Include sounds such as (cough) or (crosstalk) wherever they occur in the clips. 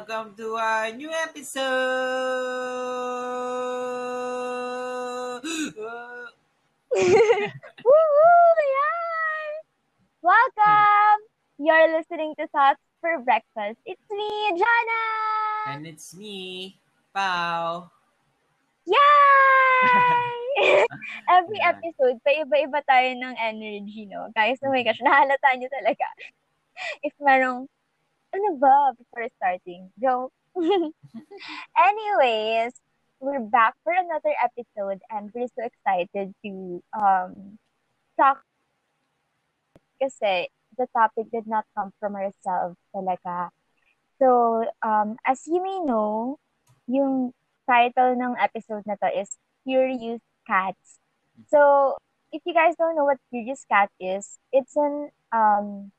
welcome to our new episode. (laughs) Woo! Yan! Welcome! You're listening to Thoughts for Breakfast. It's me, Jana! And it's me, Pau. Yay! (laughs) Every episode, pa-iba-iba tayo ng energy, no? Guys, oh my gosh, nahalata nyo talaga. If merong ano ba, before starting? Joke. (laughs) Anyways, we're back for another episode and we're so excited to um talk kasi the topic did not come from ourselves talaga. So, um, as you may know, yung title ng episode na to is Curious Cats. So, if you guys don't know what Curious Cat is, it's an um,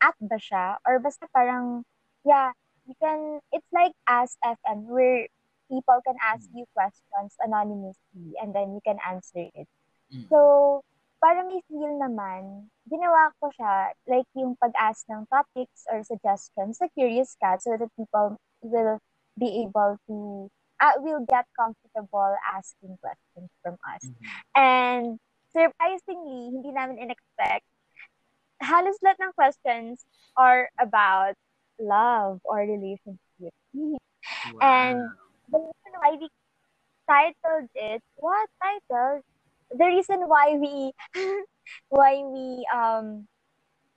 app ba siya? Or basta parang, yeah, you can, it's like Ask FM where people can ask you questions anonymously and then you can answer it. Mm. So, para may feel naman, ginawa ko siya, like yung pag-ask ng topics or suggestions sa Curious Cat so that people will be able to, uh, will get comfortable asking questions from us. Mhm. And surprisingly, hindi namin in-expect halos lahat ng questions are about love or relationship. Wow. And the reason why we titled it, what title? The reason why we (laughs) why we um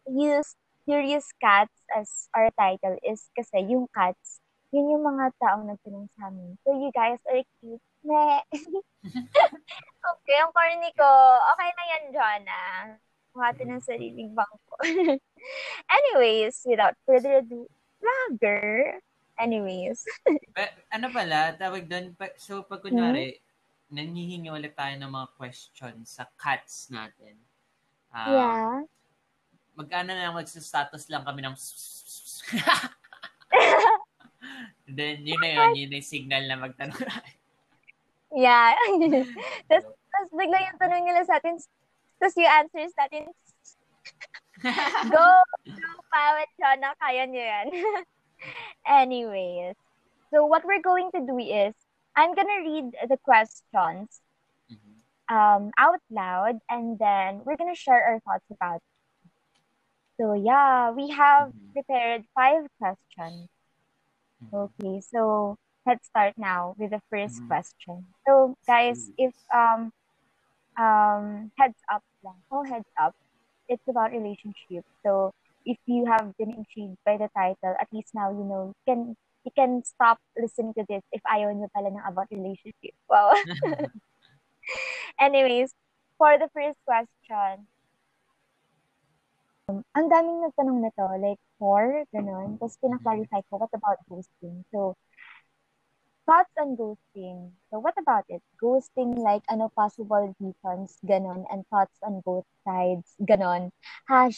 use Curious Cats as our title is kasi yung cats, yun yung mga taong nagtanong sa amin. So you guys are cute. Meh. (laughs) (laughs) okay, ang corny ko. Okay na yan, Jonah. Buhati ng sariling bangko. (laughs) Anyways, without further ado, vlogger. Anyways. (laughs) Pa- ano pala, tawag doon, so pag kunwari, nanhihingi ulit tayo ng mga questions sa cats natin. Ah, yeah. Magkano na lang magsa-status lang kami ng (laughs) Then, yun na yun, yun na yung signal na magtanong. Yeah. Tapos, tapos bigla yung tanong nila sa atin, tapos yung answers natin, (laughs) go, go, Pawat Jonah, kaya niyo yan. (laughs) Anyways, so what we're going to do is, I'm gonna read the questions Mhm. um, out loud, and then we're gonna share our thoughts about it. So yeah, we have Mhm. prepared five questions. Mhm. Okay, so let's start now with the 1st Mhm. question. So guys, if um um heads up lang, oh heads up, it's about relationship. So if you have been intrigued by the title, at least now you know you can you can stop listening to this if ayaw nyo pala ng about relationship. Wow. (laughs) Anyways, for the first question, um, ang daming nagtanong nito, like four, ganun. Tapos pinaklarify ko, what about ghosting? So, thoughts on ghosting. So, what about it? Ghosting, like, ano possible reasons, ganun, and thoughts on both sides, ganun. Hash,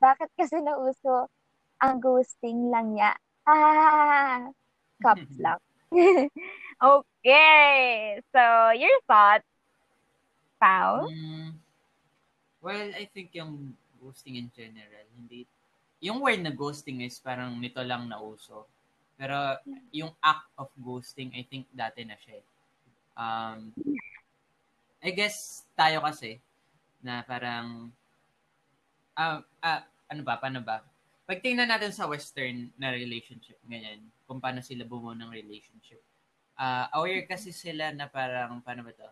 bakit kasi nauso ang ghosting lang ya? Ah, caps (laughs) lock. (laughs) okay, so your thoughts, Pao? Mm, well, I think yung ghosting in general, hindi, yung word na ghosting is parang nito lang nauso. Pero yung act of ghosting, I think dati na siya. eh. Um, I guess tayo kasi, na parang, ah, ah, ano ba, paano ba? Pag tingnan natin sa western na relationship, ganyan, kung paano sila bumuo ng relationship. Ah, aware kasi sila na parang, paano ba to?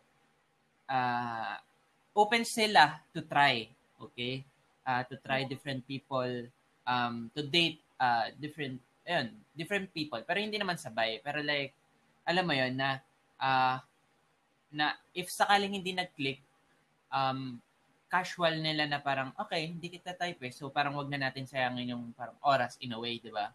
Ah, open sila to try, okay? Uh, to try different people, um, to date uh, different, ayun, different people. Pero hindi naman sabay. Pero like, alam mo yon na, uh, na if sakaling hindi nag-click, um, casual nila na parang, okay, hindi kita type eh. So parang wag na natin sayangin yung parang oras in a way, di ba?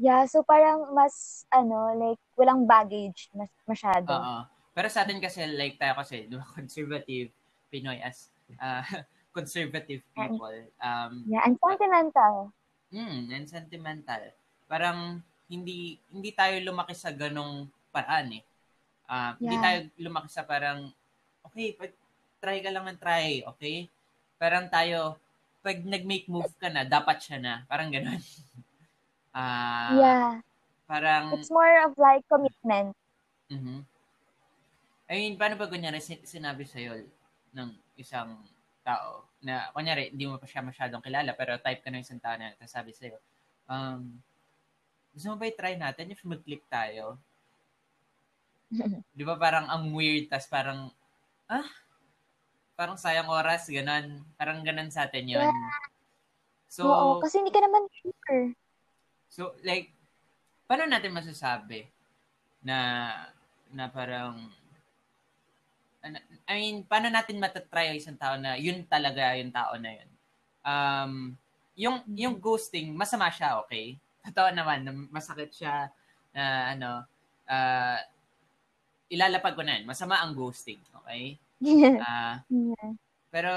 Yeah, so parang mas, ano, like, walang baggage mas, masyado. Oo. Pero sa atin kasi, like tayo kasi, di ba, (laughs) conservative Pinoy as uh, (laughs) conservative people. Um, Yeah, and sentimental. mm, and sentimental. Parang hindi hindi tayo lumaki sa ganong paraan eh. Hindi Yeah. tayo lumaki sa parang, okay, pag try ka lang ng try, okay? Parang tayo, pag nag-make move ka na, dapat siya na. Parang ganon. Uh, (laughs) yeah. Parang... It's more of like commitment. Mm-hmm. I mean, paano ba kunyari sinabi sa'yo ng isang tao na, kunyari, hindi mo pa siya masyadong kilala, pero type ka ng isang tao na sabi sa'yo, um, gusto mo ba i-try natin if mag-click tayo? (laughs) Di ba parang ang weird, tas parang, ah, parang sayang oras, ganon. Parang ganon sa atin yun. Yeah. So, Oo, kasi hindi ka naman sure. So, like, paano natin masasabi na, na parang, I mean, paano natin matatry ang isang tao na yun talaga yung tao na yun? Um, yung, yung ghosting, masama siya, okay? (laughs) Totoo naman, masakit siya na, ano, uh, ilalapag ko na yun. Masama ang ghosting, okay? Uh, yeah. Pero,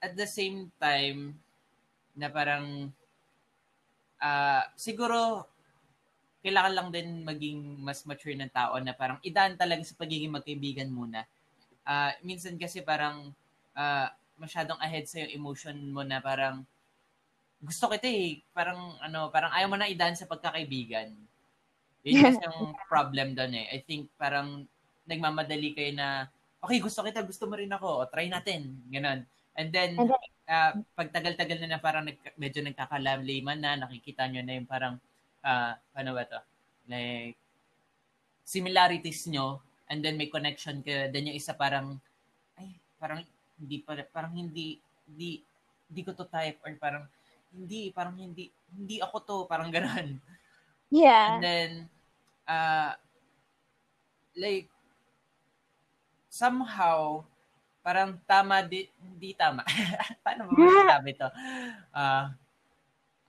at the same time, na parang uh, siguro kailangan lang din maging mas mature ng tao na parang idaan talaga sa pagiging magkaibigan muna. Uh, minsan kasi parang uh, masyadong ahead sa yung emotion mo na parang gusto kita eh. Parang ano, parang ayaw mo na idaan sa pagkakaibigan. Yun kasi yung problem doon eh. I think parang nagmamadali kayo na okay, gusto kita, gusto mo rin ako. O, try natin. Ganon. And then, And then uh, pagtagal-tagal na na parang nag, medyo nagkakalamliman na, nakikita nyo na yung parang, uh, ano ba to? Like, similarities nyo, and then may connection ka, then yung isa parang, ay, parang hindi pa, parang hindi, hindi, hindi ko to type, or parang, hindi, parang hindi, hindi ako to, parang gano'n. Yeah. And then, uh, like, somehow, parang tama di, hindi tama. (laughs) Paano mo (laughs) masasabi to? Uh,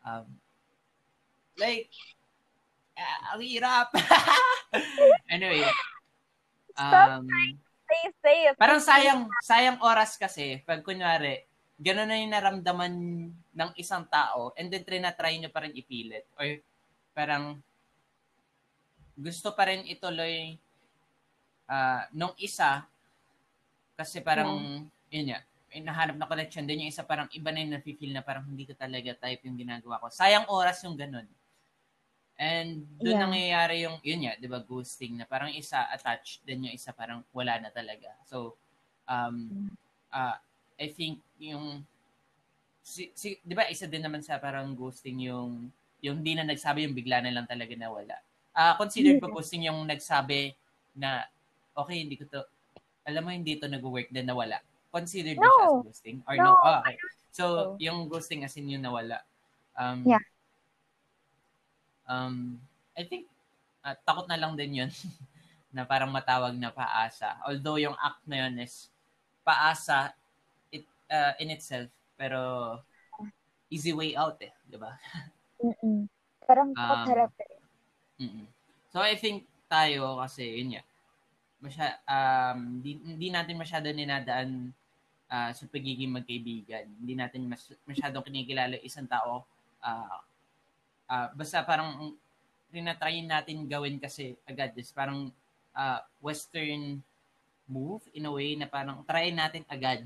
um, like, uh, ang hirap. (laughs) anyway. Um, stay safe. Parang sayang, sayang oras kasi pag kunwari, gano'n na yung naramdaman ng isang tao and then trinatry nyo pa rin ipilit. Or parang gusto pa rin ituloy uh, nung isa kasi parang, yeah. yun nga, nahanap na connection. din yung isa parang iba na yung nafe-feel na parang hindi ko talaga type yung ginagawa ko. Sayang oras yung ganun. And doon yeah. nangyayari yung, yun nga, di ba, ghosting na parang isa attached, then yung isa parang wala na talaga. So, um, uh, I think yung, si, si, di ba, isa din naman sa parang ghosting yung, yung di na nagsabi, yung bigla na lang talaga nawala. Uh, considered yeah. pa ghosting yung nagsabi na, okay, hindi ko to, alam mo hindi ito nag-work din nawala. Considered no. siya as ghosting? Or no? no? Oh, okay. So, yung ghosting as in yung nawala. Um, yeah. Um, I think, uh, takot na lang din yun (laughs) na parang matawag na paasa. Although yung act na yun is paasa it, uh, in itself, pero easy way out eh, di ba? Mm-mm. Parang um, therapy. Mm-mm. So I think tayo kasi, yun yan, masya, um, di, hindi natin masyado ninadaan uh, sa pagiging magkaibigan. Hindi natin mas, masyadong kinikilala isang tao. Uh, uh, basta parang rinatry natin gawin kasi agad is parang uh, western move in a way na parang try natin agad.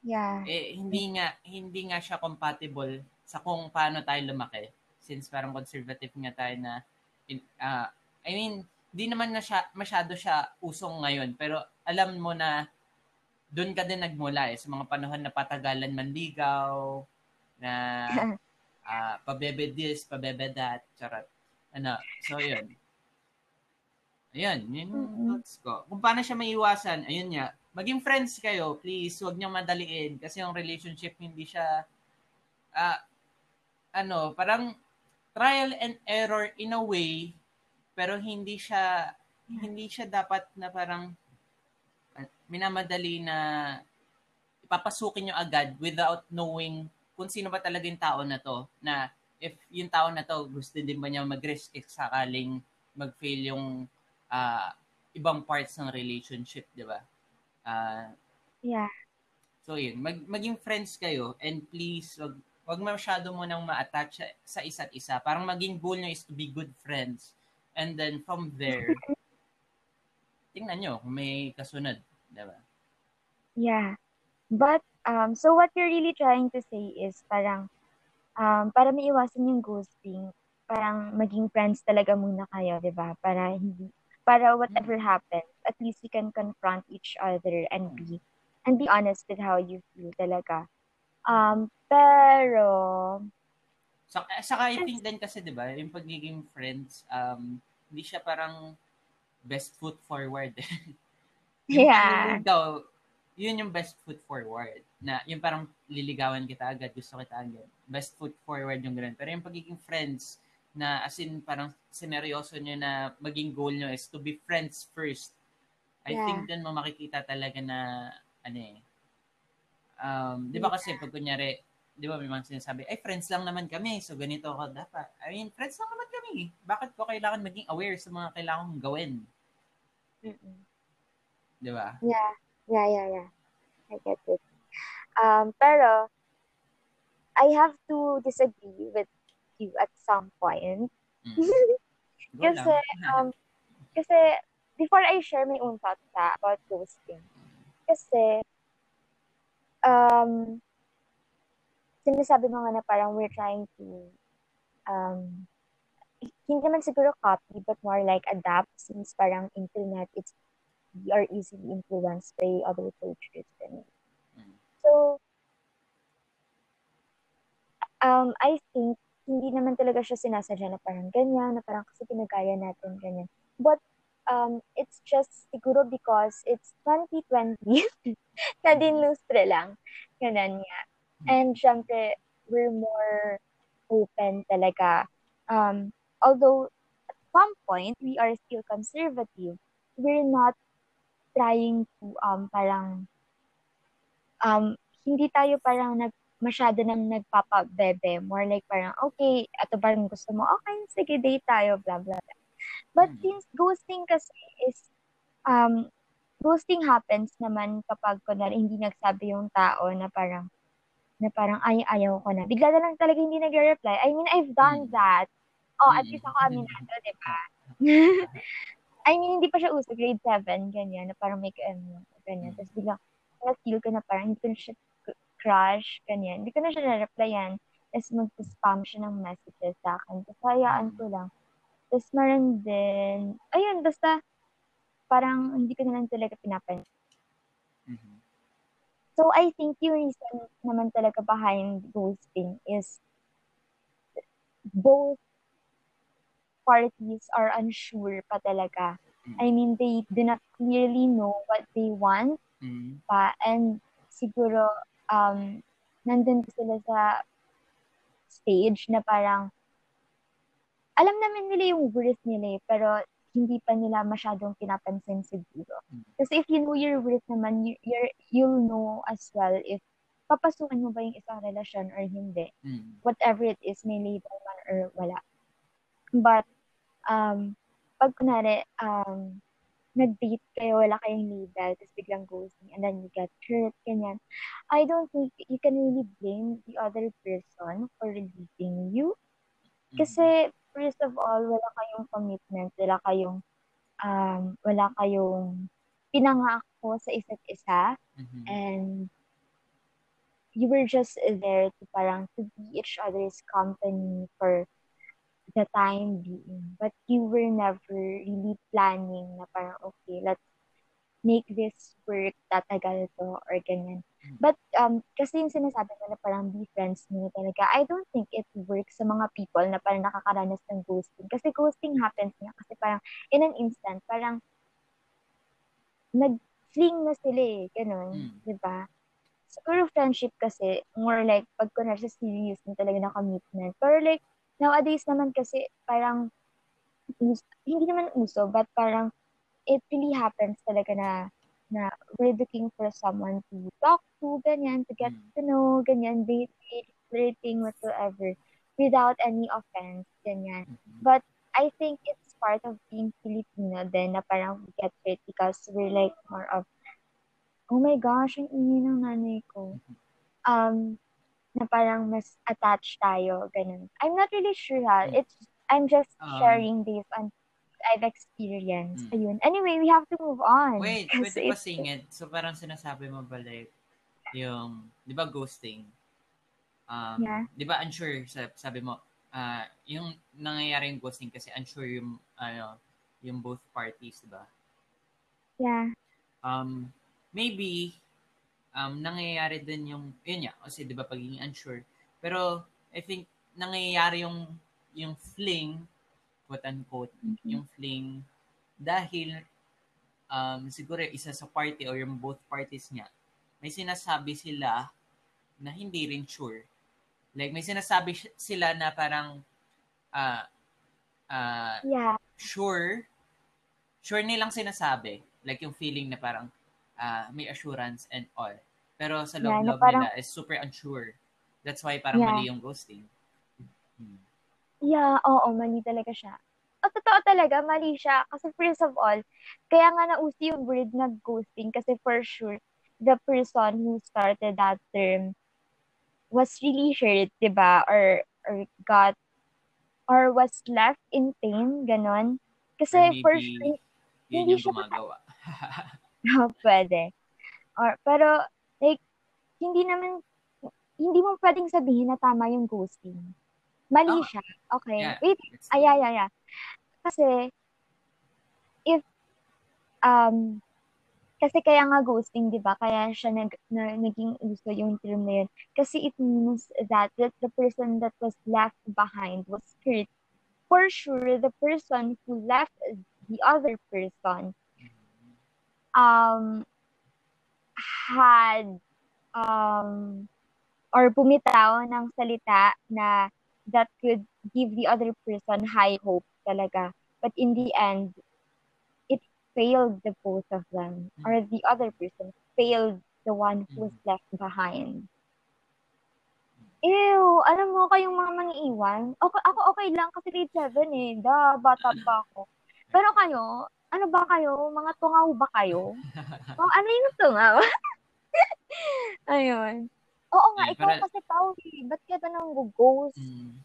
Yeah. Eh hindi nga hindi nga siya compatible sa kung paano tayo lumaki since parang conservative nga tayo na in, uh, I mean di naman na siya, masyado siya usong ngayon. Pero alam mo na doon ka din nagmula eh, sa mga panahon na patagalan manligaw, na uh, (laughs) pabebe this, pabebe that, charot. Ano, so yun. Ayun, yun yung thoughts ko. Kung paano siya maiwasan, ayun nga, maging friends kayo, please, huwag niyo madaliin kasi yung relationship hindi siya uh, ano, parang trial and error in a way pero hindi siya hindi siya dapat na parang minamadali na ipapasukin nyo agad without knowing kung sino ba talaga yung tao na to na if yung tao na to gusto din ba niya mag-risk if sakaling mag-fail yung uh, ibang parts ng relationship, di ba? Uh, yeah. So yun, mag, maging friends kayo and please wag, wag masyado mo nang ma-attach sa, sa isa't isa. Parang maging goal nyo is to be good friends And then from there, (laughs) tingnan nyo kung may kasunod. Diba? Yeah. But, um, so what you're really trying to say is parang, um, para maiwasan yung ghosting, parang maging friends talaga muna kayo, di ba? Para hindi, para whatever happens, at least you can confront each other and be, and be honest with how you feel talaga. Um, pero, Saka, saka I think din kasi, di ba, yung pagiging friends, um, hindi siya parang best foot forward. (laughs) yung yeah. daw, yun yung best foot forward. Na yung parang liligawan kita agad, gusto kita agad. Best foot forward yung ganun. Pero yung pagiging friends, na as in parang sineryoso nyo na maging goal nyo is to be friends first. I yeah. think dun mo makikita talaga na ano eh. Um, 'di ba kasi pag kunyari di ba, may mga sinasabi, ay, friends lang naman kami, so ganito ako dapat. I mean, friends lang naman kami. Bakit ko kailangan maging aware sa mga kailangan kong gawin? Mm-mm. Di ba? Yeah. Yeah, yeah, yeah. I get it. Um, pero, I have to disagree with you at some point. Mm. (laughs) kasi, um, kasi, before I share my own thoughts ha, about ghosting, kasi, um, sinasabi mo nga na parang we're trying to, um, hindi naman siguro copy, but more like adapt since parang internet, it's, we are easily influenced by other cultures. And, so, um, I think, hindi naman talaga siya sinasadya na parang ganyan, na parang kasi pinagaya natin ganyan. But, um, it's just siguro because it's 2020, (laughs) na dinlustre lang. Ganun nga. And syempre, we're more open talaga. Um, although at some point, we are still conservative. We're not trying to um, parang um, hindi tayo parang nag masyado nang nagpapabebe. More like parang, okay, ato ba yung gusto mo? Okay, sige, date tayo, blah, blah, blah. But mm. since ghosting kasi is, um, ghosting happens naman kapag kunwari hindi nagsabi yung tao na parang, na parang ay ayaw ko na. Bigla na lang talaga hindi nagre-reply. I mean, I've done mm. that. Oh, at least ako aminado, di ba? (laughs) I mean, hindi pa siya uso, grade 7, ganyan, na parang make ano, ganyan. Tapos bigla, na-feel ko na parang hindi ko na siya crush, ganyan. Hindi ko na siya na-replyan. Tapos mag-spam siya ng messages sa akin. Tapos hayaan ko lang. Tapos meron din, ayun, basta parang hindi ko na lang talaga pinapansin. Mm-hmm. So, I think yung reason naman talaga behind ghosting is both parties are unsure pa talaga. Mm-hmm. I mean, they do not clearly know what they want mm-hmm. pa. And siguro, um, nandun sila sa stage na parang alam naman nila yung worth nila eh, pero hindi pa nila masyadong pinapansin siguro. Mm. Kasi if you know your worth naman, you, you're, you'll know as well if papasukan mo ba yung isang relasyon or hindi. Mm. Whatever it is, may label man or wala. But, um, pag kunwari, um, nag-date kayo, wala kayong label, tapos biglang ghosting, and then you get hurt, ganyan. I don't think you can really blame the other person for leaving you. Kasi, first of all, wala kayong commitment, wala kayong, um, wala kayong pinangako sa isa't isa, mm-hmm. and you were just there to parang to be each other's company for the time being. But you were never really planning na parang, okay, let's make this work, tatagal to, or ganyan. Hmm. But, um, kasi yung sinasabi mo na parang be friends mo talaga, I don't think it works sa mga people na parang nakakaranas ng ghosting. Kasi ghosting happens nga kasi parang in an instant, parang nag-fling na sila eh, ganun, mm. di ba? Siguro friendship kasi, more like, pag kunwari sa serious na talaga na commitment. Pero like, nowadays naman kasi, parang, hindi naman uso, but parang, it really happens talaga na na we're looking for someone to talk to, ganyan, to get mm. to know, ganyan, date, flirting, whatsoever, without any offense, ganyan. Mm-hmm. But I think it's part of being Filipino then na parang we get hurt because we're like more of, oh my gosh, ang ingay ng nanay ko. Mm-hmm. Um, na parang mas attached tayo, ganun. I'm not really sure ha. Mm. It's, I'm just um, sharing this on I've experienced. Hmm. Ayun. Anyway, we have to move on. Wait, (laughs) pwede pa singit. So parang sinasabi mo ba like, yung, di ba ghosting? Um, Yeah. Di ba unsure, sa- sabi mo, ah yung nangyayari yung ghosting kasi unsure yung, ano, yung both parties, di ba? Yeah. Um, maybe, um, nangyayari din yung, yun nga, kasi di ba pagiging unsure. Pero, I think, nangyayari yung, yung fling, quote unquote, Mhm. yung fling, dahil, um, siguro isa sa party or yung both parties niya, may sinasabi sila na hindi rin sure. Like, may sinasabi si- sila na parang, ah, ah, Yeah. sure, sure nilang sinasabi. Like yung feeling na parang ah, may assurance and all. Pero sa Yeah, na loob-loob parang- nila is super unsure. That's why parang Yeah. mali yung ghosting. Hmm. Yeah, oo, mali talaga siya. O, totoo talaga, mali siya. Kasi first of all, kaya nga nauso yung word na ghosting kasi for sure, the person who started that term was really hurt, di ba? Or, or got, or was left in pain, ganon. Or Kasi for maybe, sure, yun hindi yung siya gumagawa. (laughs) (laughs) pwede. Or, pero, like, hindi naman, hindi mo pwedeng sabihin na tama yung ghosting. Mali Tama. siya. Okay. Yeah. Wait, ay, ay, ay. Kasi, if, um, kasi kaya nga ghosting, di ba? Kaya siya nag, na, naging uso yung term na yun. Kasi it means that, that the person that was left behind was hurt. For sure, the person who left the other person um, had um, or bumitaw ng salita na that could give the other person high hope talaga. But in the end, it failed the both of them. Or the other person failed the one who was left behind. Ew, alam mo kayong mga mangiiwan? Okay, ako okay lang kasi grade 7 eh. Da, bata pa ako. Pero kayo, ano ba kayo? Mga tungaw ba kayo? (laughs) Oh, ano yung tungaw? (laughs) Ayun. Oo nga, Yeah, ikaw pero- kasi Pauli, ba't ka ba nang ghost? Mm.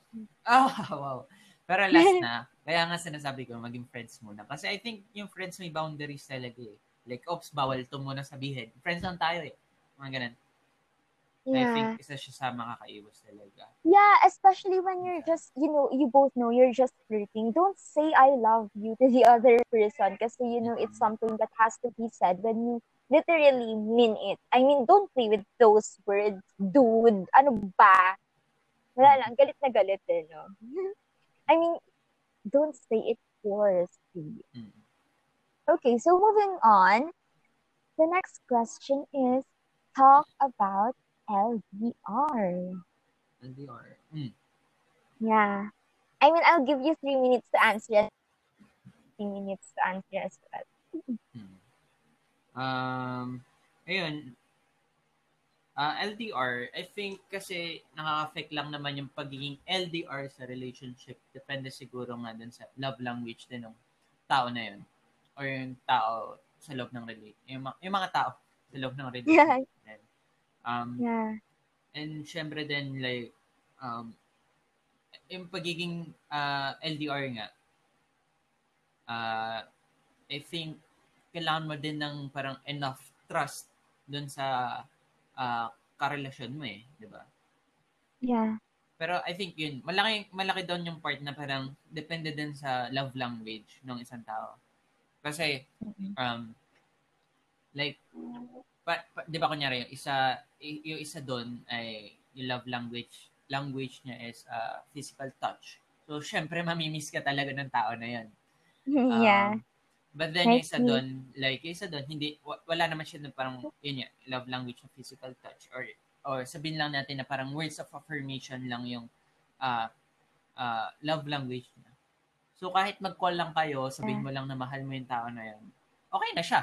Oh, (laughs) wow. Pero last na, kaya nga sinasabi ko, maging friends muna. Kasi I think yung friends may boundaries talaga eh. Like, ops, bawal to muna sabihin. Friends lang tayo eh. Mga ganun. I think Yeah. isa siya sa makakaiwas talaga. Yeah, especially when you're just, you know, you both know you're just flirting. Don't say I love you to the (laughs) other person kasi, you know, it's something that has to be said when you literally mean it. I mean, don't play with those words, dude. Ano ba? Wala lang, galit na galit eh, no? (laughs) I mean, don't say it forcefully. Mm. Okay, so moving on. The next question is talk about LDR. LDR. Mm. Yeah. I mean, I'll give you three minutes to answer. Three minutes to answer as well. Hmm. Um, ayun. Ah, LDR, I think kasi nakaka-affect lang naman yung pagiging LDR sa relationship. Depende siguro nga dun sa love language din ng tao na yun. Or yung tao sa loob ng relate. Yung, yung mga tao sa loob ng (laughs) relationship. din. Um, Yeah. And syempre din like um yung pagiging ah, LDR nga uh, I think kailangan mo din ng parang enough trust dun sa ah, karelasyon mo eh, 'di ba? Yeah. Pero I think yun, malaki malaki doon yung part na parang depende din sa love language ng isang tao. Kasi Mhm. um like pa, pa, 'di ba kunyari yung isa yung isa doon ay yung love language language niya is uh, physical touch. So syempre mamimiss ka talaga ng tao na 'yon. (laughs) Um, yeah. But then yung isa doon, like yung isa doon, hindi wa- wala naman siya na parang yun nga, love language ng physical touch or or sabihin lang natin na parang words of affirmation lang yung ah ah, love language niya. So kahit mag-call lang kayo, sabihin mo lang na mahal mo yung tao na yun, okay na siya.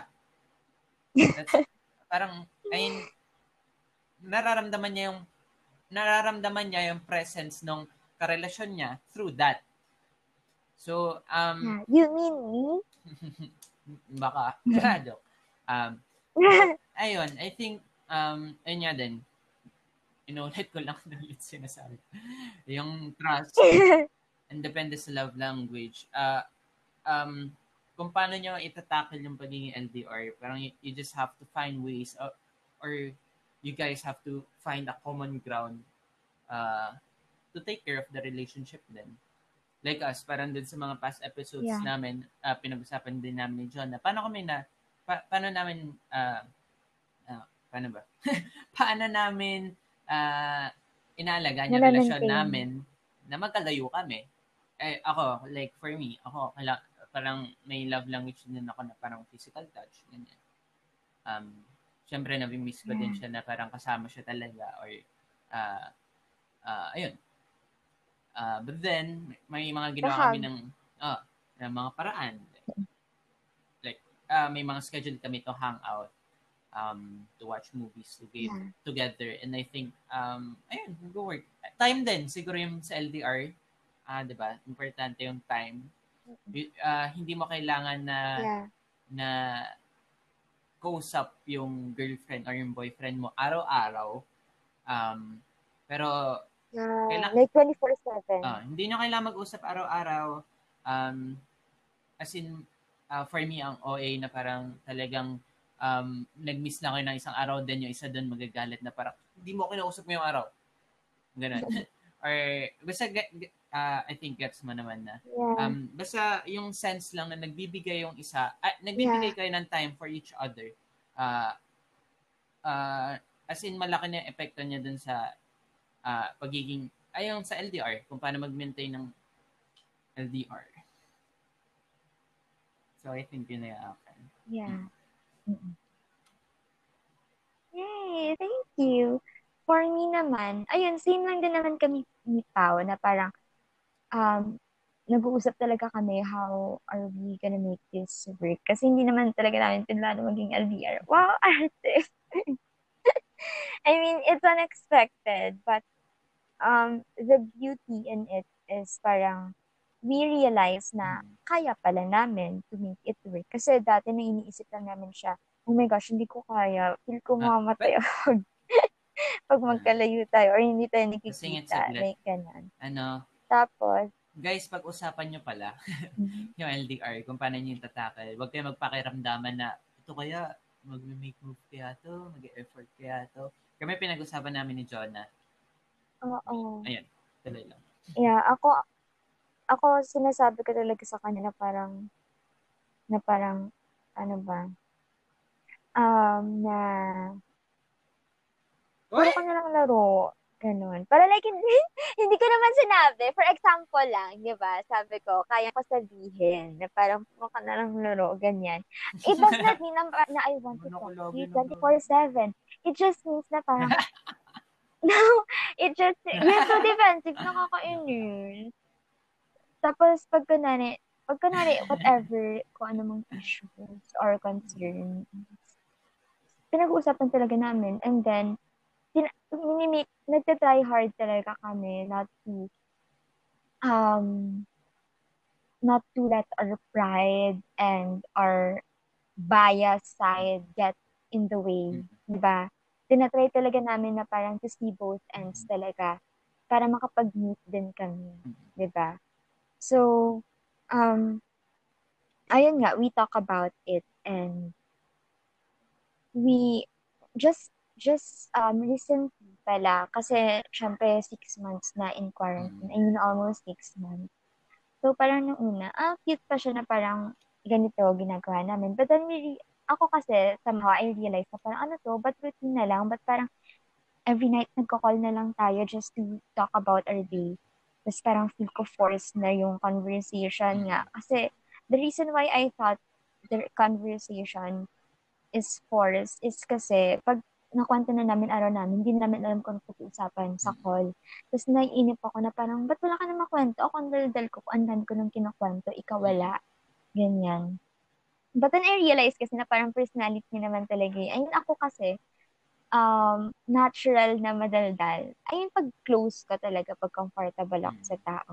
(laughs) That's, parang, ayun, nararamdaman niya yung nararamdaman niya yung presence ng karelasyon niya through that. So, um. You mean me? (laughs) baka, (laughs) joke. Um, ayun, I think, um, ayun nga din, inulit ko lang (laughs) na ulit sinasabi. Yung trust and depende sa love language. Uh, um, kung paano nyo itatakil yung pagiging LDR, parang you, you just have to find ways uh, or you guys have to find a common ground uh, to take care of the relationship din. Like us, parang din sa mga past episodes Yeah. namin, uh, pinag-usapan din namin ni John na paano kami na, pa- paano namin, uh, uh, paano ba? (laughs) paano namin uh, inaalagaan yung relasyon namin na magkalayo kami. Eh, ako, like for me, ako, kala- parang may love language din ako na parang physical touch. Ganyan. Um, Siyempre, nabimiss ko din Yeah. siya na parang kasama siya talaga or uh, uh, ayun. Uh, but then, may mga ginawa kami ng, ah, ng mga paraan. Like, uh, may mga schedule kami to hang out, um, to watch movies toge- Yeah. together. And I think, um, ayun, go work. Time din, siguro yung sa LDR, ah, di ba? Importante yung time. Ah, hindi mo kailangan na Yeah. na kausap yung girlfriend or yung boyfriend mo araw-araw. Um, pero Yeah. Kailang- Like 24-7. ah, hindi nyo kailangan mag-usap araw-araw. Um, as in, ah, for me, ang OA na parang talagang um, nag-miss lang kayo ng isang araw, then yung isa doon magagalit na parang, hindi mo kinausap ngayong araw. Ganun. (laughs) or, basta, ge- ge- ah, I think gets mo naman na. yeah. Um, basta yung sense lang na nagbibigay yung isa, ah, nagbibigay kayo ng time for each other. Uh, uh, as in, malaki na yung epekto niya dun sa ah, pagiging, ayun sa LDR, kung paano mag-maintain ng LDR. So, I think yun na yung akin. Yeah. Mm-mm. Yay! Thank you. For me naman, ayun, same lang din naman kami ni Pao na parang um, nag-uusap talaga kami how are we gonna make this work. Kasi hindi naman talaga namin pinlano maging LDR. Wow, (laughs) arte! I mean, it's unexpected, but um, the beauty in it is parang we realize na kaya pala namin to make it work. Kasi dati na iniisip lang namin siya, oh my gosh, hindi ko kaya. Feel ko Ah, mamamatay (laughs) ako (laughs) pag magkalayo tayo or hindi tayo nakikita. Like, ganun. Ano, Tapos, guys, pag-usapan nyo pala mhm, (laughs) yung LDR, kung paano nyo yung tatakal. Huwag kayo magpakiramdaman na, ito kaya, mag-make move kaya to, mag-effort kaya to. Kami pinag-usapan namin ni Jonah. oo. Ayun, tuloy lang. Yeah, ako, ako sinasabi ko talaga sa kanya na parang, na parang, ano ba, um, na, puro ka na lang laro. Ganun. Para like, hindi, (laughs) hindi ko naman sinabi. For example lang, di ba? Sabi ko, kaya ko sabihin na parang puro ka na lang laro, ganyan. It does not mean na, na I want to talk to you lang 24-7. It just means na parang, (laughs) no, it just, you're so defensive, nakakainis. Tapos, pag kunwari, pag kunwari, whatever, kung ano mang issues or concerns, pinag-uusapan talaga namin. And then, minimik, nagtatry hard talaga kami not to, um, not to let our pride and our bias side get in the way, di ba? Tinatry talaga namin na parang to see both ends talaga para makapag-meet din kami, di ba? So, um, ayun nga, we talk about it and we just just um recently pala kasi syempre six months na in quarantine. I mean, almost six months. So, parang nung una, ah, cute pa siya na parang ganito ginagawa namin. But then, we, re- ako kasi, somehow, I realized na parang ano to, but routine na lang, but parang every night nagko-call na lang tayo just to talk about our day. Tapos parang feel ko forced na yung conversation nga. Kasi, the reason why I thought the conversation is forced is kasi, pag nakwento na namin araw namin, hindi namin alam kung pag-uusapan sa call. Tapos naiinip ako na parang, ba't wala ka na makwento? Ako ang daldal ko, ang dami ko nang kinakwento, ikaw wala. Ganyan. But then I realized kasi na parang personality naman talaga eh. Ayun ako kasi, um, natural na madaldal. Ayun pag close ka talaga, pag comfortable ako sa tao.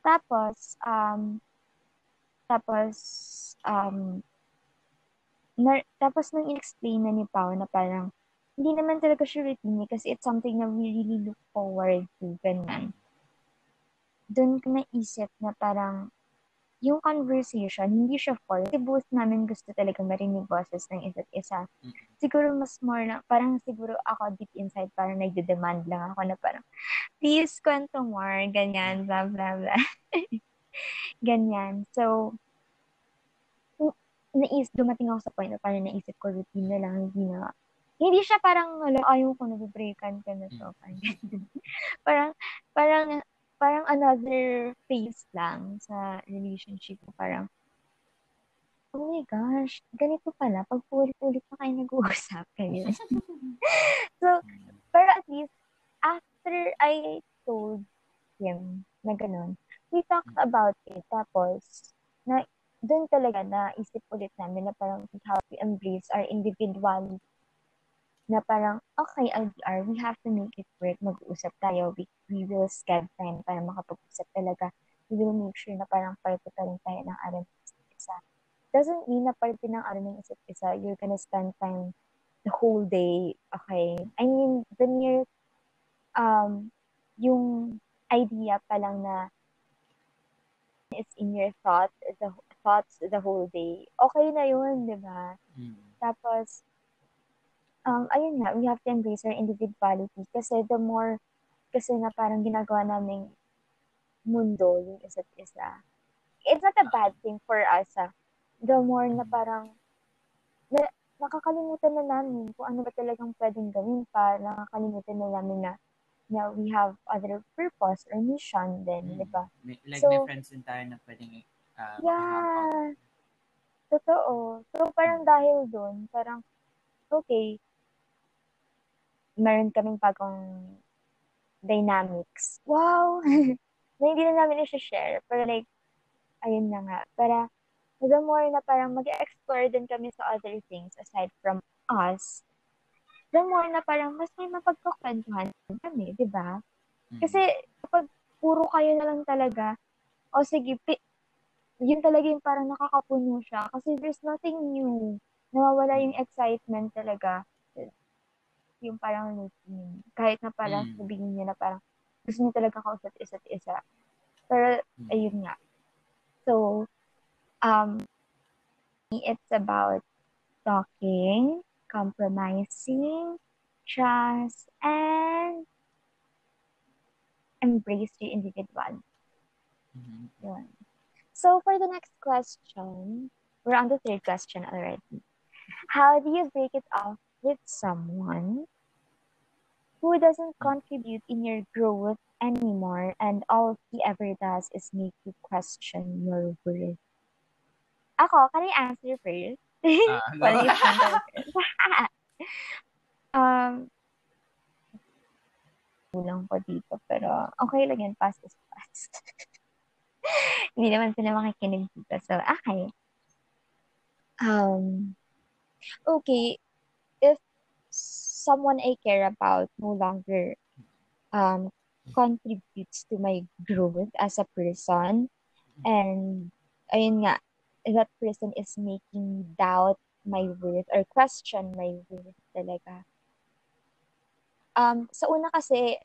Tapos, um, tapos, um, na, tapos nung in-explain na ni Pao na parang, hindi naman talaga siya routine eh, kasi it's something na we really look forward to, ganyan. Doon ko naisip na parang, yung conversation, hindi siya for. Kasi both namin gusto talaga marinig boses ng isa't isa. Siguro mas more na, parang siguro ako deep inside, parang nagde-demand lang ako na parang, please, kwento more, ganyan, blah, blah, blah. (laughs) ganyan. So, nais, dumating ako sa point na parang naisip ko routine na lang, hindi na, hindi siya parang, wala, ayaw ko nabibreakan ka na to. (laughs) parang, parang, parang another phase lang sa relationship ko. Parang, oh my gosh, ganito pala. Pag ulit-ulit na kayo nag-uusap, (laughs) kayo. (laughs) so, pero at least, after I told him na ganun, we talked about it. Tapos, na, doon talaga na isip ulit namin na parang how we embrace our individuality na parang, okay, LDR, we have to make it work. Mag-uusap tayo. We, we will schedule time para makapag-usap talaga. We will make sure na parang parte pa rin tayo ng araw ng isa't isa. Doesn't mean na parte ng araw ng isa't isa, you're gonna spend time the whole day. Okay? I mean, the mere, um, yung idea pa lang na it's in your thought, the thoughts the whole day, okay na yun, di ba? Mm. Tapos, um, ayun nga, we have to embrace our individuality kasi the more kasi na parang ginagawa naming mundo yung isa't isa. It's not a bad thing for us, ah. The more na parang na, nakakalimutan na namin kung ano ba talagang pwedeng gawin pa, nakakalimutan na namin na na we have other purpose or mission din, mm. di ba? Like so, may friends din tayo na pwedeng uh, Yeah. Totoo. So, parang dahil doon, parang, okay, meron kaming bagong dynamics. Wow! (laughs) na hindi na namin i-share. Pero like, ayun na nga. Para, the more na parang mag-explore din kami sa other things aside from us, the more na parang mas may mapagkukwentuhan kami, di ba? Mm. Kasi kapag puro kayo na lang talaga, o sige, pi- yun talaga yung parang nakakapuno siya. Kasi there's nothing new. Nawawala yung excitement talaga yung parang routine. Kahit na parang mm. sabihin niya na parang gusto niya talaga kausap isa't isa. Pero, mm. ayun nga. So, um, it's about talking, compromising, trust, and embrace your individual. Mm-hmm. So, for the next question, we're on the third question already. How do you break it off with someone who doesn't contribute in your growth anymore and all he ever does is make you question your worth. Ako, can I answer first? (laughs) Uh, first. (laughs) (laughs) um, kulang ko dito, pero okay lang yan, fast is fast. Hindi naman sila makikinig dito, so okay. Um, okay, someone I care about no longer um, contributes to my growth as a person, and ayun nga, that person is making me doubt my worth or question my worth talaga. Um, sa una kasi,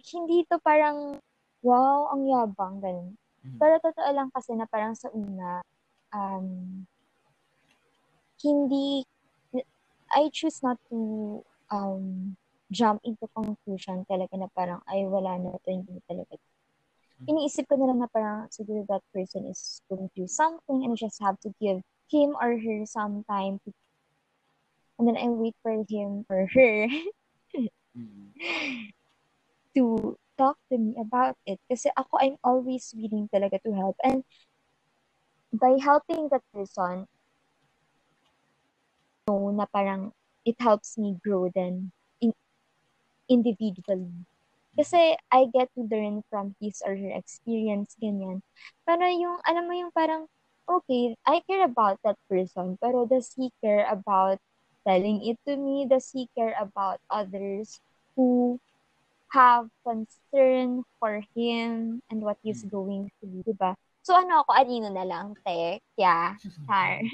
hindi to parang, wow, ang yabang, ganun. Mm-hmm. Pero totoo lang kasi na parang sa una, um, hindi I choose not to um, jump into conclusion talaga na parang, ay, wala na to, hindi talaga. Hmm. Iniisip ko na lang na parang siguro that person is going through something and I just have to give him or her some time to and then I wait for him or her hmm. (laughs) to talk to me about it. Kasi ako, I'm always willing talaga to help. And by helping that person, know na parang it helps me grow then in, individually. Kasi I get to learn from his or her experience, ganyan. Pero yung, alam mo yung parang, okay, I care about that person, pero does he care about telling it to me? Does he care about others who have concern for him and what he's hmm. going through, diba? So, ano ako, anino na lang, te, yeah, char. (laughs)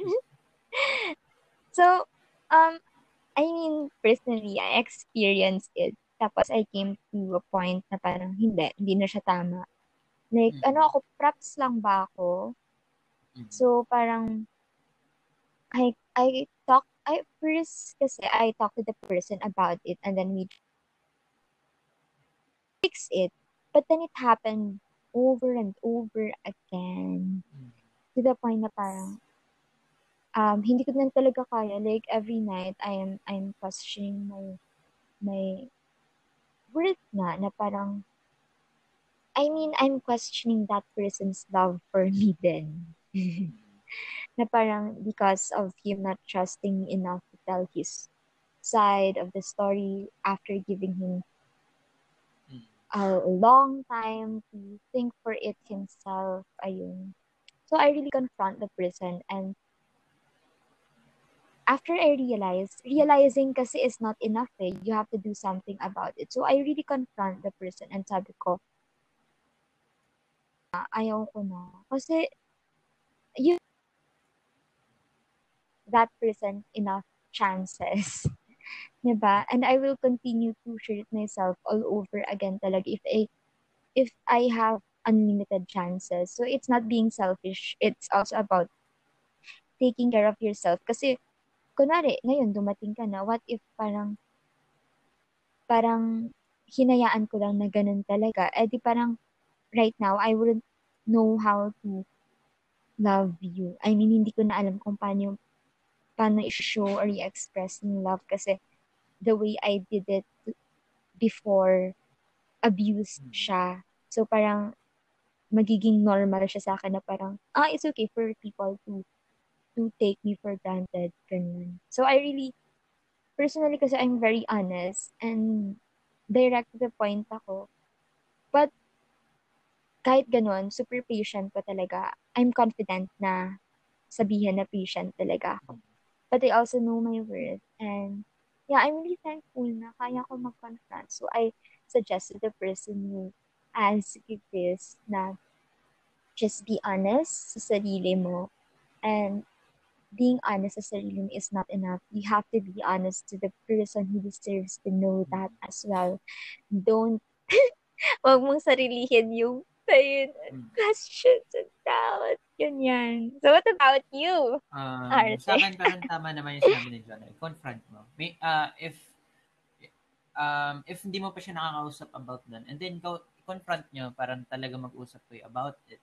So, um, I mean, personally, I experienced it. Tapos, I came to a point na parang, hindi, hindi na siya tama. Like, mm-hmm. ano ako, props lang ba ako? Mhm. So, parang, I, I talk, I first, kasi I talk to the person about it and then we fix it. But then it happened over and over again Mhm. to the point na parang, um, hindi ko na talaga kaya. Like, every night, I am, I'm questioning my, my worth na, na parang, I mean, I'm questioning that person's love for me then. (laughs) na parang because of him not trusting me enough to tell his side of the story after giving him Mhm. a long time to think for it himself. Ayun. So I really confront the person and after I realized, realizing kasi is not enough eh. You have to do something about it. So I really confront the person and sabi ko, "Ah, ayaw ko na. Kasi you that person enough chances. (laughs) 'Di ba? And I will continue to shoot myself all over again talaga if I if I have unlimited chances. So it's not being selfish. It's also about taking care of yourself. Kasi, kunwari, ngayon dumating ka na, what if parang, parang hinayaan ko lang na ganun talaga. Eh di parang, right now, I wouldn't know how to love you. I mean, hindi ko na alam kung paano, paano i-show or i-express yung love kasi the way I did it before, abused Mm. siya. So parang, magiging normal siya sa akin na parang, ah, it's okay for people to to take me for granted. Ganun. So I really, personally kasi I'm very honest and direct to the point ako. But kahit ganun, super patient ko talaga. I'm confident na sabihin na patient talaga ako. But I also know my worth. And yeah, I'm really thankful na kaya ko mag-confront. So I suggested the person who asked this na just be honest sa sarili mo. And being honest sa sarili is not enough. You have to be honest to the person who deserves to know that as well. Don't, (laughs) wag mong sarilihin yung ayun, Mm. questions and doubts. Ganyan. So what about you? Um, Arte. sa akin parang tama naman yung sinabi ni John. Confront mo. May, uh, if um, if hindi mo pa siya nakakausap about nun, and then go, confront nyo, parang talaga mag-usap kayo about it.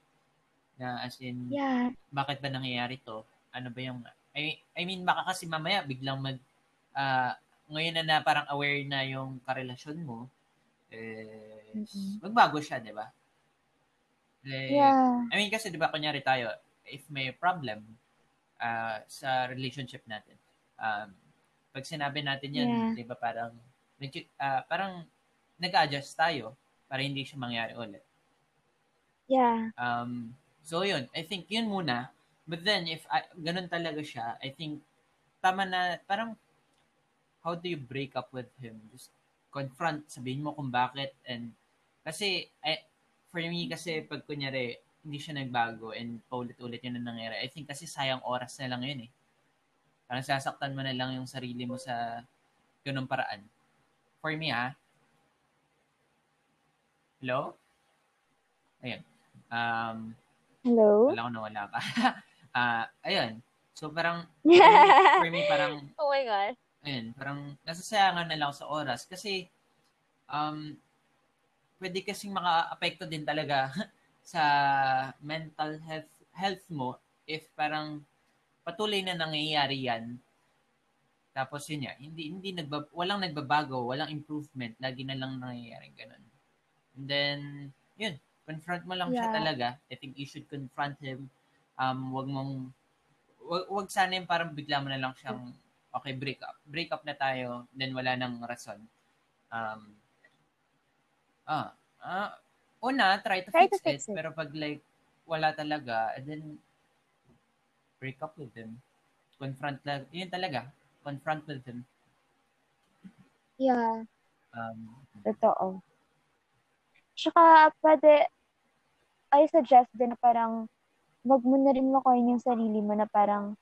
Na as in, Yeah. bakit ba nangyayari to? Ano ba yung, I, I mean, baka kasi mamaya biglang mag, ah, ngayon na na parang aware na yung karelasyon mo, eh, Mm-mm. magbago siya, di ba? Like, Yeah. I mean, kasi di ba, kunyari tayo, if may problem ah, sa relationship natin, um, pag sinabi natin yan, Yeah. di ba, parang, ah, parang nag-adjust tayo para hindi siya mangyari ulit. Yeah. Um, so yun, I think yun muna. But then, if I, ganun talaga siya, I think, tama na, parang, how do you break up with him? Just confront, sabihin mo kung bakit, and, kasi, I, for me, kasi, pag kunyari, hindi siya nagbago, and paulit-ulit yun ang nangyari, I think kasi sayang oras na lang yun eh. Parang sasaktan mo na lang yung sarili mo sa ganung paraan. For me, ah. Hello? Ayun. Um, Hello? wala ko na wala ka. (laughs) Ah, ayun. So parang (laughs) for me, parang oh my God. ayun, parang nasasayangan na lang sa oras kasi um pwede kasing maka-apekto din talaga (laughs) sa mental health health mo if parang patuloy na nangyayari yan. Tapos yun nga, hindi hindi nagba, walang nagbabago, walang improvement, lagi na lang nangyayari ganun. And then yun, confront mo lang siya Yeah. talaga. I think you should confront him. Um wag mong wag, wag sana yung parang bigla mo na lang siyang okay, break up. Break up na tayo, then wala nang rason. Um, ah, ah, una, try to, Try fix, to fix it, it. Pero pag like, wala talaga, and then, break up with him. Confront lang, yun talaga. Confront with him. Yeah. Um, Totoo. Tsaka, pwede, I suggest din parang, wag mo na rin makoyin yung sarili mo na parang,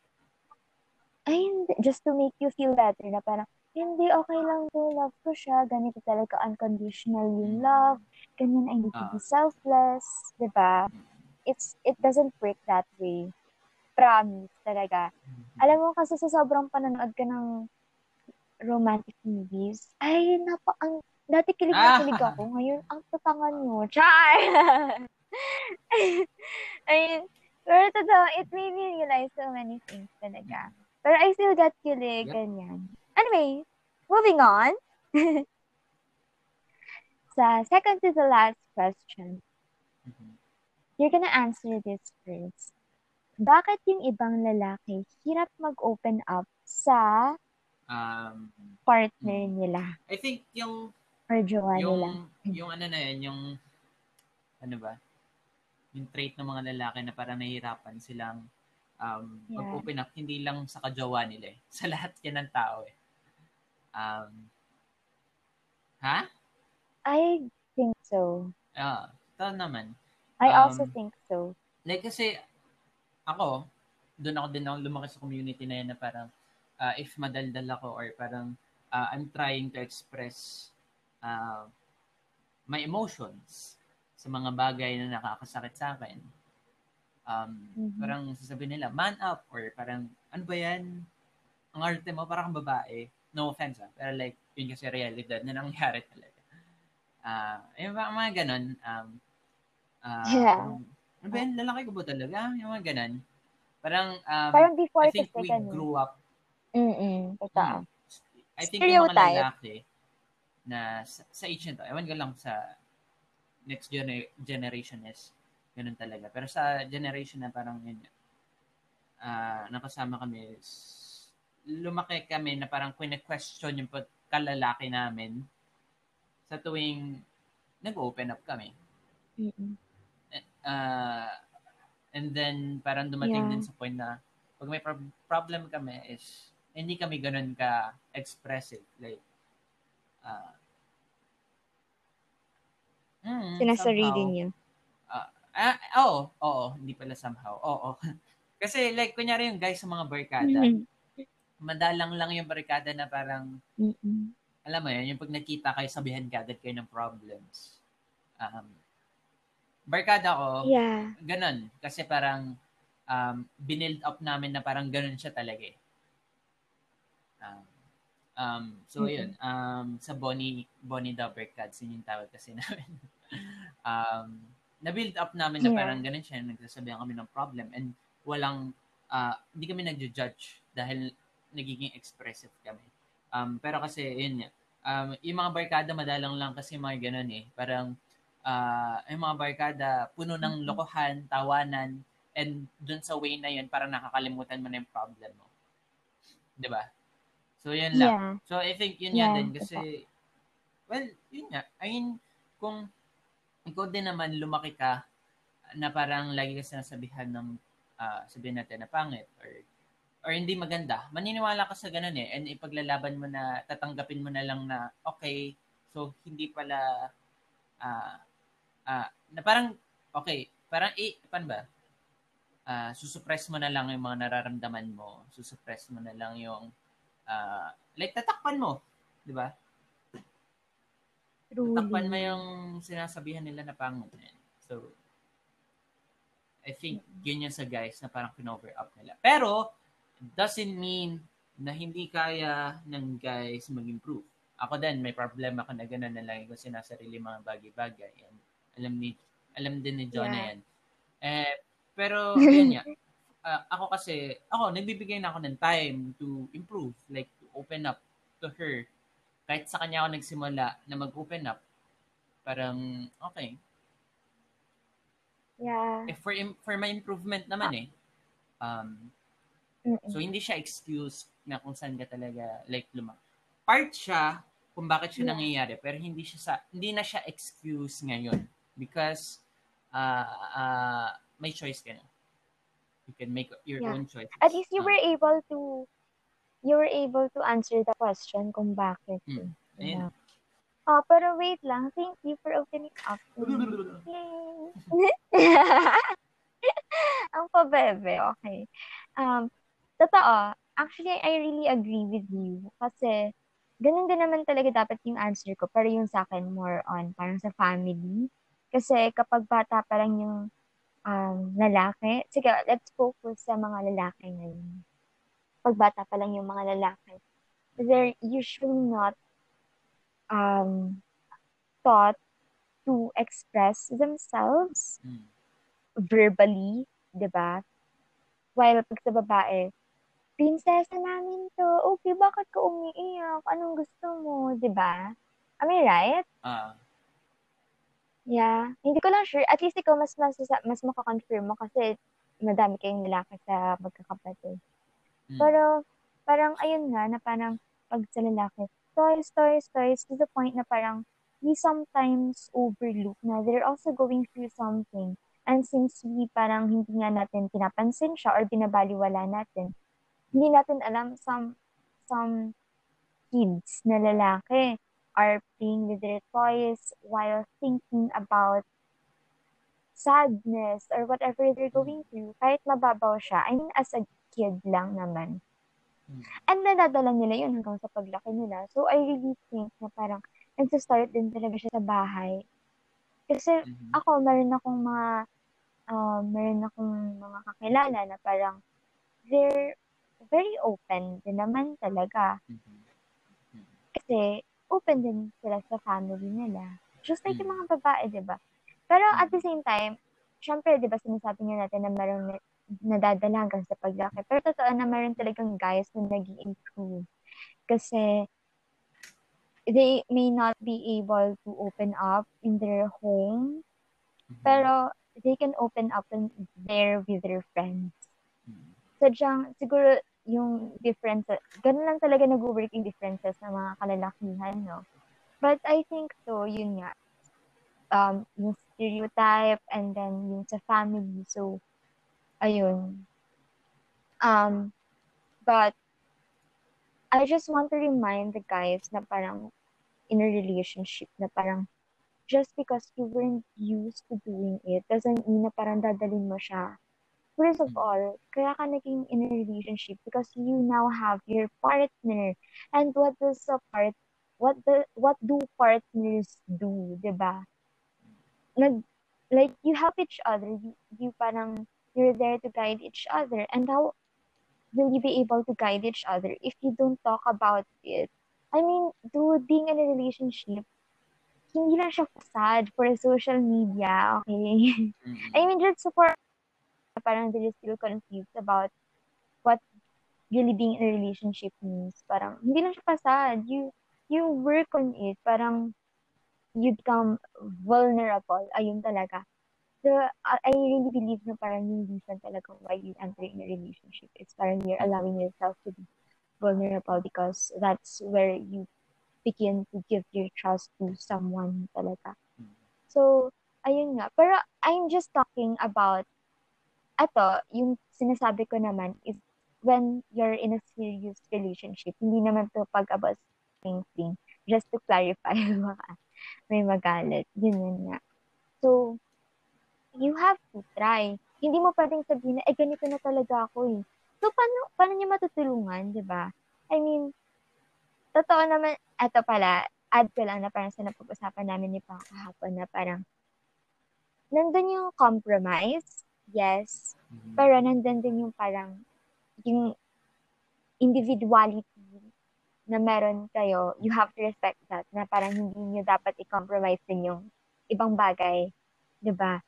ay, hindi, just to make you feel better na parang, hindi, okay lang to, love ko siya, ganito talaga unconditional yung love, ganyan, I need to be Ah. selfless, di ba? It's, it doesn't work that way. Promise, talaga. Alam mo kasi sa sobrang panonood ka ng romantic movies, ay, napa, ang, dati kilig na kilig ako, ngayon, ang tatangan mo. Char! (laughs) Ayun. Pero totoo, it made me realize so many things talaga. Pero I still got kilig, ganyan. Anyway, moving on. (laughs) sa second to the last question. Mm-hmm. You're gonna answer this first. Bakit yung ibang lalaki hirap mag-open up sa um, partner nila? I think yung or jowa yung, nila. Yung ano na yun, yung ano ba? Yung trait ng mga lalaki na parang nahihirapan silang um, yeah. mag-open up, hindi lang sa kajowa nila eh. (laughs) Sa lahat yan ng tao eh. Um, ha? I think so. Ah, uh, naman. I um, also think so. Like kasi ako, doon ako din ako lumaki sa community na yan na parang uh, if madaldal ako or parang uh, I'm trying to express uh, my emotions sa mga bagay na nakakasakit sa akin. Um, mm-hmm. Parang sasabihin nila, man up, or parang, ano ba yan? Ang arte mo, parang babae. No offense, ah. Pero like, yun kasi realidad na nangyari talaga. Uh, yung mga, mga ganun, um, uh, yeah. ano ba yan, lalaki ko ba talaga? Yung mga ganun. Parang, um, parang before I think we ganun. grew up. Mm-mm, totoo. Hmm. I think yung mga lalaki, na sa, sa age nito, ewan ko lang sa next gener- generation is ganun talaga. Pero sa generation na parang yun, uh, nakasama kami is lumaki kami na parang question yung kalalaki namin sa tuwing nag-open up kami. Mm-hmm. Uh, and then, parang dumating yeah. din sa point na pag may pro- problem kami is hindi kami ganun ka-expressive. Like, uh, mm, Sinasarili niyo. Uh, ah, oo, oo, hindi pala somehow. Oo. (laughs) Kasi like, kunyari yung guys sa mga barkada, mm-hmm. madalang lang yung barkada na parang, mm-hmm alam mo yun, yung pag nakita kayo, sabihan agad kayo ng problems. Um, barkada ko, yeah. ganun. Kasi parang, um, binild up namin na parang ganun siya talaga eh. Um, um, so, mm-hmm. yun. Um, sa Bonnie, Bonnie Barkads, yun yung tawag kasi namin. (laughs) um, na-build up namin na parang ganun siya. Nagsasabihan kami ng problem and walang, uh, hindi kami nagjo-judge dahil nagiging expressive kami. Um, pero kasi, yun nga, um, yung mga barkada madalang lang kasi mga ganun eh. Parang, uh, yung mga barkada, puno ng mm-hmm. lokohan, tawanan, and dun sa way na yun, parang nakakalimutan mo na yung problem mo. ba diba? So, yun lang. Yeah. So, I think yun yeah, yan din kasi, well, yun nga. I mean, kung ikaw din naman lumaki ka na parang lagi ka sinasabihan ng uh, sabihin natin na pangit or or hindi maganda, maniniwala ka sa ganun eh. And ipaglalaban mo na, tatanggapin mo na lang na, okay, so hindi pala, ah, uh, uh, na parang, okay, parang, eh, paano ba? Uh, susupress mo na lang yung mga nararamdaman mo. Susupress mo na lang yung, uh, like, tatakpan mo. Di ba? Tatakpan mo yung sinasabihan nila na pangit. So, I think yun sa guys na parang pinover up nila. Pero, doesn't mean na hindi kaya ng guys mag-improve. Ako din, may problema ako na gano'n na lagi ko sinasarili mga bagay-bagay. And alam ni alam din ni John yeah. yan. Eh, pero, (laughs) yun nga, uh, ako kasi, ako, nagbibigay na ako ng time to improve, like, to open up to her. Kahit sa kanya ako nagsimula na mag-open up, parang, okay. Yeah. Eh, for, for my improvement naman eh, um, So, hindi siya excuse na kung saan ka talaga, like, luma. Part siya kung bakit siya yeah. nangyayari, pero hindi siya sa, hindi na siya excuse ngayon. Because, uh, uh, may choice ka na. You can make your yeah. own choice. At least you uh, were able to, you were able to answer the question kung bakit. Mm. Yeah. Oh, pero wait lang. Thank you for opening up. (laughs) Ang pabebe. Okay. Um, Totoo. Actually, I really agree with you. Kasi, ganun din naman talaga dapat yung answer ko. Pero yung sa akin, more on parang sa family. Kasi kapag bata pa lang yung um, lalaki. Sige, let's focus sa mga lalaki ngayon. Pagbata pa lang yung mga lalaki. They're usually not um, taught to express themselves Mm. verbally, di ba? While pag sa babae, prinsesa namin to. Okay, bakit ka umiiyak? Anong gusto mo? Di ba? Am I right? Ah. Yeah. Hindi ko lang sure. At least ikaw mas, mas, mas makakonfirm mo kasi madami kayong lalaki sa magkakapatid. Mm. Pero, parang ayun nga, na parang pag sa lalaki, toys, toys, toys, to the point na parang we sometimes overlook na they're also going through something. And since we parang hindi nga natin pinapansin siya or binabaliwala natin, hindi natin alam some some kids na lalaki are playing with their toys while thinking about sadness or whatever they're going through, kahit mababaw siya. I mean, as a kid lang naman. Mm. And nadadala nila yun hanggang sa paglaki nila. So, I really think na parang nagsa-start din talaga siya sa bahay. Kasi Mhm. ako, meron akong mga, uh, meron akong mga kakilala na parang they're very open din naman talaga. Mhm. Mhm. Kasi open din sila sa family nila. Just like yung Mm. mga babae, di ba? Pero at the same time, syempre, di ba, sinasabi nga natin na meron na, nadadala hanggang sa paglaki. Pero totoo na meron talagang guys na nag improve Kasi they may not be able to open up in their home, Mhm. pero they can open up in there with their friends. Mhm. Sadyang, siguro, yung differences, ganun lang talaga nag-work yung differences ng mga kalalakihan, no? But I think so, yun nga, um, yung stereotype and then yung sa family. So, ayun. Um, but, I just want to remind the guys na parang in a relationship na parang just because you weren't used to doing it doesn't mean na parang dadalhin mo siya. First of all, kaya ka naging in a relationship because you now have your partner. And what does a part what the what do partners do, 'di ba? Nag like you help each other. You, you parang you're there to guide each other. And how will you be able to guide each other if you don't talk about it? I mean, dude, being in a relationship, hindi lang siya facade for social media, okay? Mhm. (laughs) I mean, just for parang they're still confused about what really being in a relationship means. Parang, hindi lang siya facade. You, you work on it. Parang, you become vulnerable. Ayun talaga. So, I really believe na parang yung reason talaga why you enter in a relationship is parang you're allowing yourself to be vulnerable because that's where you begin to give your trust to someone talaga. Mhm. So, ayun nga. Pero I'm just talking about, ato, yung sinasabi ko naman is when you're in a serious relationship, hindi naman to pag about thing. Just to clarify, (laughs) baka may magalit. Yun nga. So, you have to try. Hindi mo pwedeng sabihin na, eh, ganito na talaga ako eh. So, paano, paano niya matutulungan, di ba? I mean, totoo naman, eto pala, add ko lang na parang sa napag-usapan namin ni Pao kahapon na parang, nandun yung compromise, yes, Mhm. pero nandun din yung parang, yung individuality na meron kayo, you have to respect that, na parang hindi nyo dapat i-compromise din yung ibang bagay, ba?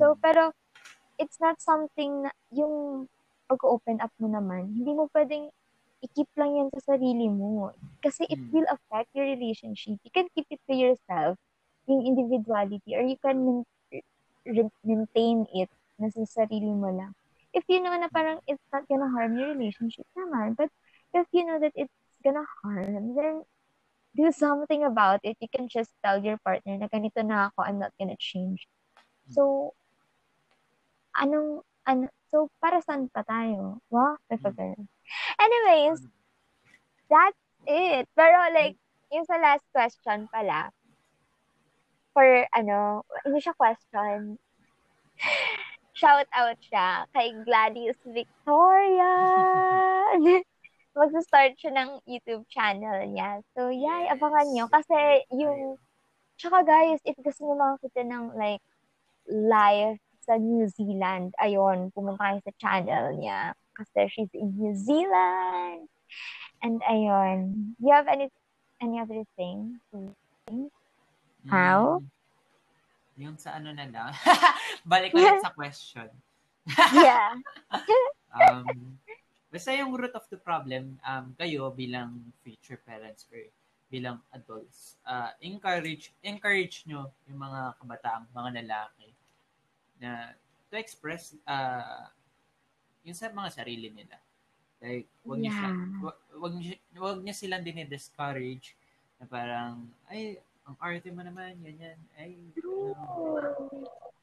So, Mhm. pero, it's not something na, yung pag-open up mo naman, hindi mo pwedeng i-keep lang yan sa sarili mo. Kasi it Mm. will affect your relationship. You can keep it to yourself, yung individuality, or you can maintain it na sa sarili mo lang. If you know na parang it's not gonna harm your relationship naman, but if you know that it's gonna harm, then do something about it. You can just tell your partner na ganito na ako, I'm not gonna change. So, anong, ano, so, para saan pa tayo? Wow, okay. Anyways, that's it. Pero like, yung sa last question pala, for ano, hindi siya question, shout out siya kay Gladys Victoria. (laughs) Magsa-start siya ng YouTube channel niya. So, yeah, abangan nyo. Kasi yung, tsaka guys, if gusto nyo makakita ng like, life sa New Zealand. Ayun, pumunta kayo sa channel niya. Kasi she's in New Zealand. And ayun, do you have any any other thing to think? How? Mm, yung sa ano na lang. (laughs) Balik ulit sa question. (laughs) yeah. (laughs) um, basta yung root of the problem, um, kayo bilang future parents or bilang adults, uh, encourage encourage nyo yung mga kabataang, mga lalaki na to express uh, yung sa mga sarili nila. Like, wag yeah. niyo wag, wag, niyo, wag niyo silang dinidiscourage na parang, ay, ang arte mo naman, ganyan, ay,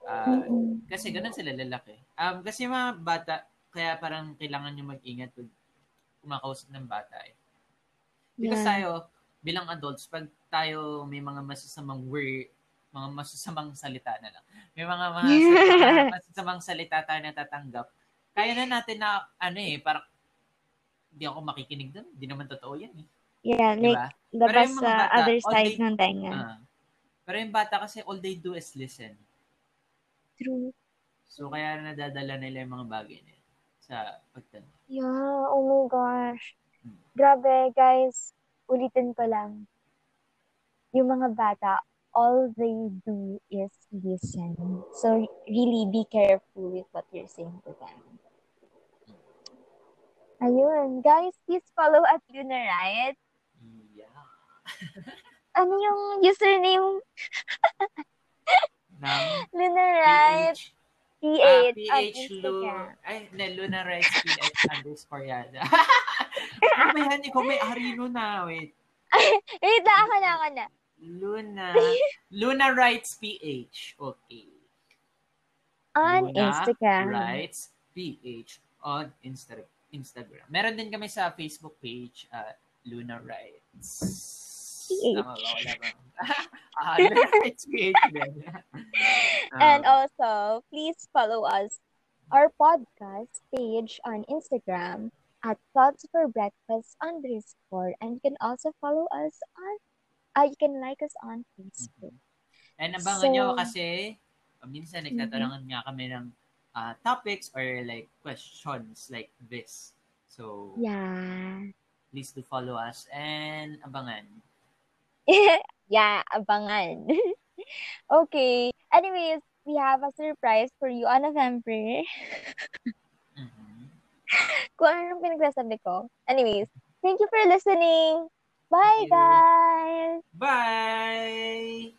uh, kasi ganun sila lalaki. Um, kasi mga bata, kaya parang kailangan nyo mag-ingat pag kumakausap ng bata eh. Because yeah. tayo, bilang adults, pag tayo may mga masasamang word, mga masasamang salita na lang. May mga, mga (laughs) yeah. masasamang salita tayo natatanggap. Kaya na natin na, ano eh, parang, hindi ako makikinig doon. Hindi naman totoo yan eh. Yeah, diba? like, labas sa uh, other side they, ng tenga. Uh, pero yung bata kasi, all they do is listen. True. So, kaya nadadala nila yung mga bagay na sa pagtanong. Yeah, oh my gosh. Hmm. Grabe, guys ulitin ko lang, yung mga bata, all they do is listen. So, really be careful with what you're saying to them. Ayun. Guys, please follow at Luna? Ano yung username? (laughs) Ng Luna, right? PH, uh, PH Lu, ay, na Luna PH underscore yada. ano ba yan? Ikaw may ari na. Wait. (laughs) Wait, ako na, ako na. Luna. (laughs) Luna Writes PH. Okay. On Luna Instagram. Writes PH on Insta- Instagram. Meron din kami sa Facebook page, uh, Luna Writes. PH. Tama ba? Wala ba? ah, um, (laughs) And also, please follow us, our podcast page on Instagram at Thoughts for Breakfast underscore. And you can also follow us on, uh, you can like us on Facebook. And abangan so, nyo kasi, minsan nagtatanungan mm-hmm. nga kami ng uh, topics or like questions like this. So, yeah. Please do follow us and abangan. (laughs) yeah, abangan. (laughs) okay. Anyways, we have a surprise for you on November. (laughs) Kung ano pinagsasabi ko. Anyways, thank you for listening. Bye, guys! Bye!